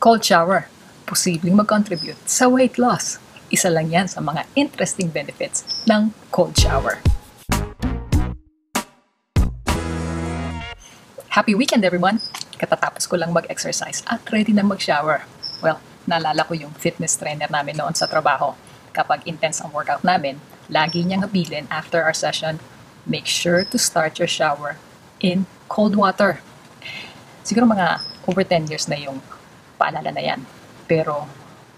Cold shower, posibleng mag-contribute sa weight loss. Isa lang yan sa mga interesting benefits ng cold shower. Happy weekend everyone! Katatapos ko lang mag-exercise at ready na mag-shower. Well, naalala ko yung fitness trainer namin noon sa trabaho. Kapag intense ang workout namin, lagi niyang abilin after our session, make sure to start your shower in cold water. Siguro mga over 10 years na yung paalala na yan. Pero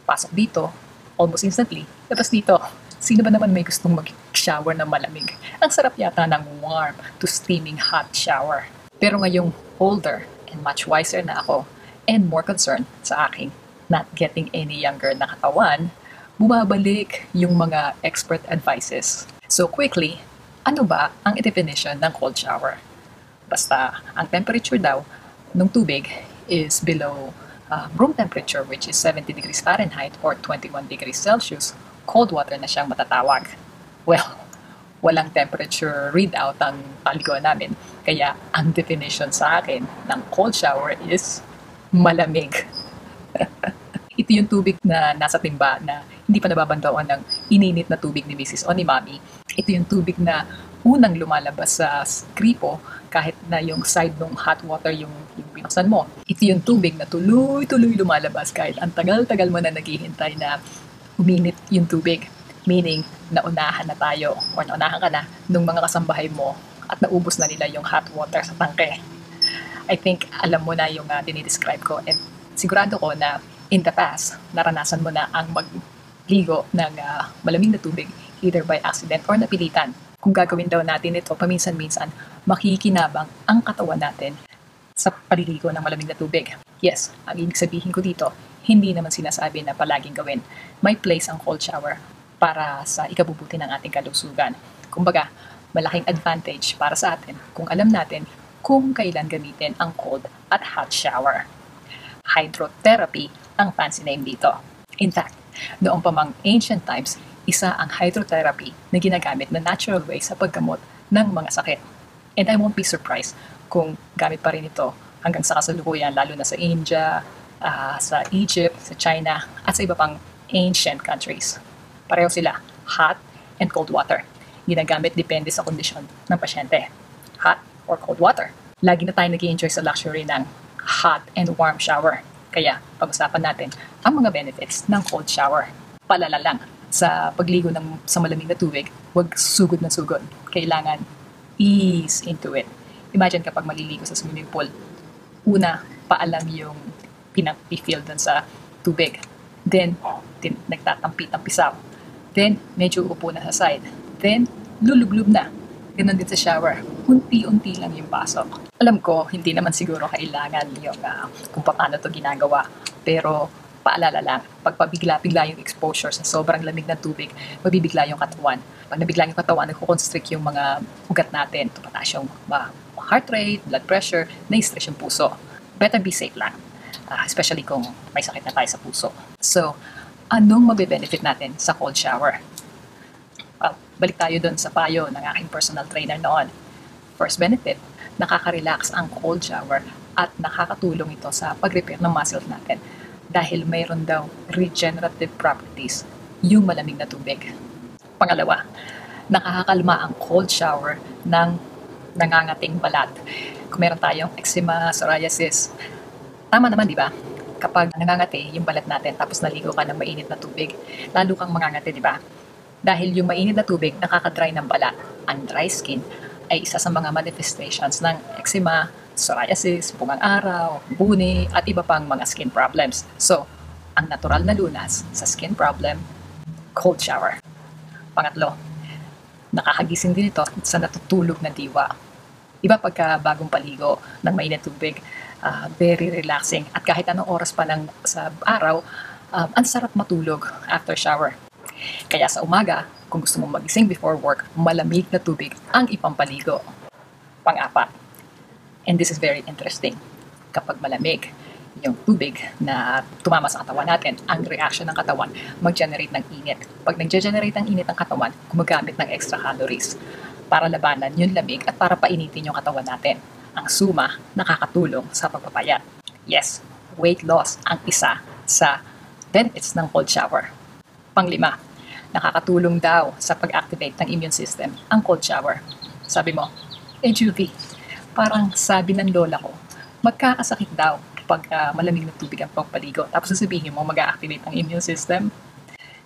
pasok dito, almost instantly, labas dito. Sino ba naman may gustong mag-shower na malamig? Ang sarap yata ng warm to steaming hot shower. Pero ngayong older and much wiser na ako and more concerned sa aking not getting any younger na katawan, bumabalik yung mga expert advices. So quickly, ano ba ang definition ng cold shower? Basta ang temperature daw ng tubig is below uh, room temperature which is 70 degrees Fahrenheit or 21 degrees Celsius, cold water na siyang matatawag. Well, walang temperature readout ang paliguan namin. Kaya ang definition sa akin ng cold shower is malamig. Ito yung tubig na nasa timba na hindi pa nababandawan ng ininit na tubig ni Mrs. o ni Mami. Ito yung tubig na unang lumalabas sa kripo kahit na yung side ng hot water yung, yung binuksan mo. Ito yung tubig na tuloy-tuloy lumalabas kahit ang tagal-tagal mo na naghihintay na uminit yung tubig. Meaning, naunahan na tayo or naunahan ka na nung mga kasambahay mo at naubos na nila yung hot water sa tangke. I think alam mo na yung uh, dinidescribe ko and sigurado ko na in the past, naranasan mo na ang magligo ng uh, malamig na tubig either by accident or napilitan. Kung gagawin daw natin ito paminsan-minsan, makikinabang ang katawan natin sa paliligo ng malamig na tubig. Yes, ang ibig sabihin ko dito, hindi naman sinasabi na palaging gawin. May place ang cold shower para sa ikabubuti ng ating kalusugan. Kumbaga, malaking advantage para sa atin kung alam natin kung kailan gamitin ang cold at hot shower. Hydrotherapy ang fancy name dito. In fact, noong pa mang ancient times, isa ang hydrotherapy na ginagamit na natural way sa paggamot ng mga sakit. And I won't be surprised kung gamit pa rin ito hanggang sa kasalukuyan, lalo na sa India, uh, sa Egypt, sa China, at sa iba pang ancient countries. Pareho sila, hot and cold water. Ginagamit depende sa kondisyon ng pasyente. Hot or cold water. Lagi na tayo nag enjoy sa luxury ng hot and warm shower. Kaya pag-usapan natin ang mga benefits ng cold shower. Palala lang, sa pagligo ng, sa malamig na tubig, huwag sugod na sugod. Kailangan ease into it. Imagine kapag maliligo sa swimming pool, una, paalam yung pinag-feel dun sa tubig. Then, din, nagtatampi-tampisaw. Then, medyo upo na sa side. Then, luluglub na. Ganun din sa shower. Unti-unti lang yung pasok. Alam ko, hindi naman siguro kailangan yung uh, kung paano to ginagawa. Pero paalala lang, pag pabigla-bigla yung exposure sa sobrang lamig ng tubig, mabibigla yung katawan. Pag nabigla yung katawan, nagkukonstrict yung mga ugat natin. Tumataas yung heart rate, blood pressure, na-stress yung puso. Better be safe lang. Uh, especially kung may sakit na tayo sa puso. So, anong mabe-benefit natin sa cold shower? Well, balik tayo dun sa payo ng aking personal trainer noon. First benefit, nakaka-relax ang cold shower at nakakatulong ito sa pag-repair ng muscles natin dahil mayroon daw regenerative properties yung malamig na tubig. Pangalawa, nakakakalma ang cold shower ng nangangating balat. Kung meron tayong eczema, psoriasis, tama naman, di ba? Kapag nangangati yung balat natin tapos naligo ka ng mainit na tubig, lalo kang mangangati, di ba? Dahil yung mainit na tubig nakaka-dry ng balat. Ang dry skin ay isa sa mga manifestations ng eczema, psoriasis, bungang araw, buni, at iba pang mga skin problems. So, ang natural na lunas sa skin problem, cold shower. Pangatlo, nakakagising din ito sa natutulog na diwa. Iba pagka bagong paligo ng mainit tubig, uh, very relaxing. At kahit anong oras pa lang sa araw, um, ang sarap matulog after shower. Kaya sa umaga, kung gusto mong magising before work, malamig na tubig ang ipampaligo. Pang-apat, and this is very interesting, kapag malamig yung tubig na tumama sa katawan natin, ang reaction ng katawan mag-generate ng init. Pag nag-generate ng init ng katawan, gumagamit ng extra calories para labanan yung lamig at para painitin yung katawan natin. Ang suma nakakatulong sa pagpapayat. Yes, weight loss ang isa sa benefits ng cold shower. Panglima, nakakatulong daw sa pag-activate ng immune system ang cold shower. Sabi mo, eh Juvie, parang sabi ng lola ko, magkakasakit daw pag uh, malamig na tubig ang pagpaligo. Tapos sasabihin mo mag-activate ang immune system.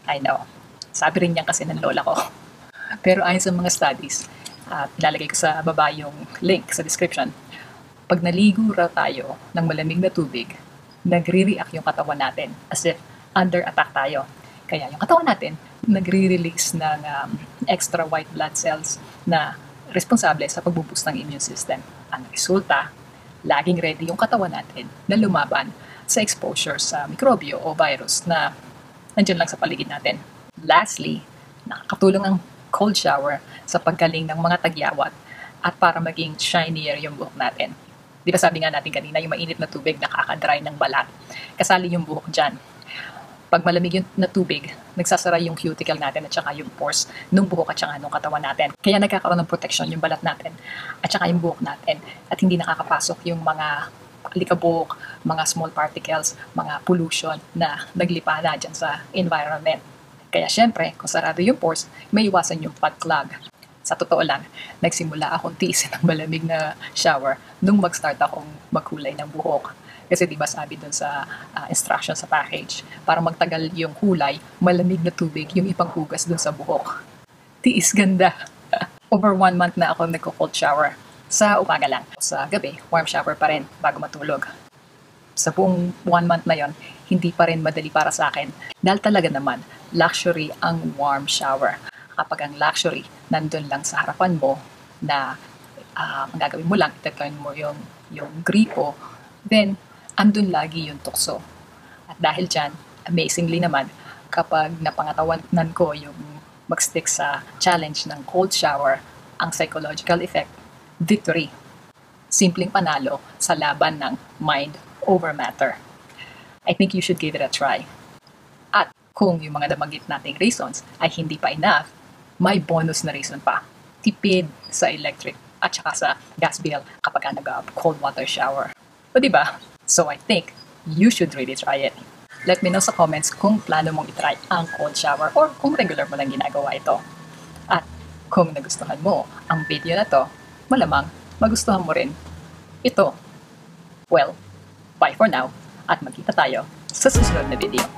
I know. Sabi rin yan kasi ng lola ko. Pero ayon sa mga studies, at uh, ilalagay ko sa baba yung link sa description, pag naligo raw tayo ng malamig na tubig, nagre-react yung katawan natin as if under attack tayo. Kaya yung katawan natin, nagre-release ng um, extra white blood cells na responsable sa pagbuboost ng immune system. Ang resulta, laging ready yung katawan natin na lumaban sa exposure sa mikrobyo o virus na nandiyan lang sa paligid natin. Lastly, nakakatulong ang cold shower sa paggaling ng mga tagyawat at para maging shinier yung buhok natin. Di ba sabi nga natin kanina, yung mainit na tubig nakaka-dry ng balat. Kasali yung buhok dyan. Pag malamig yung na tubig, nagsasara yung cuticle natin at saka yung pores ng buhok at saka ng katawan natin. Kaya nagkakaroon ng protection yung balat natin at saka yung buhok natin at hindi nakakapasok yung mga alikabok, mga small particles, mga pollution na naglipa na dyan sa environment. Kaya syempre, kung sarado yung pores, may iwasan yung pag-clog sa totoo lang, nagsimula akong tiisin ng malamig na shower nung mag-start akong magkulay ng buhok. Kasi di ba sabi dun sa uh, instruction sa package, para magtagal yung kulay, malamig na tubig yung ipanghugas dun sa buhok. Tiis ganda. Over one month na ako nagko-cold shower. Sa umaga lang. Sa gabi, warm shower pa rin bago matulog. Sa buong one month na yon, hindi pa rin madali para sa akin. Dahil talaga naman, luxury ang warm shower kapag ang luxury nandun lang sa harapan mo na uh, ang gagawin mo lang, itaturn mo yung, yung gripo, then andun lagi yung tukso. At dahil dyan, amazingly naman, kapag napangatawanan ko yung magstick sa challenge ng cold shower, ang psychological effect, victory. Simpleng panalo sa laban ng mind over matter. I think you should give it a try. At kung yung mga nabanggit nating reasons ay hindi pa enough, may bonus na reason pa. Tipid sa electric at saka sa gas bill kapag ka nag-cold water shower. O diba? So I think you should really try it. Let me know sa comments kung plano mong itry ang cold shower or kung regular mo lang ginagawa ito. At kung nagustuhan mo ang video na to, malamang magustuhan mo rin ito. Well, bye for now at magkita tayo sa susunod na video.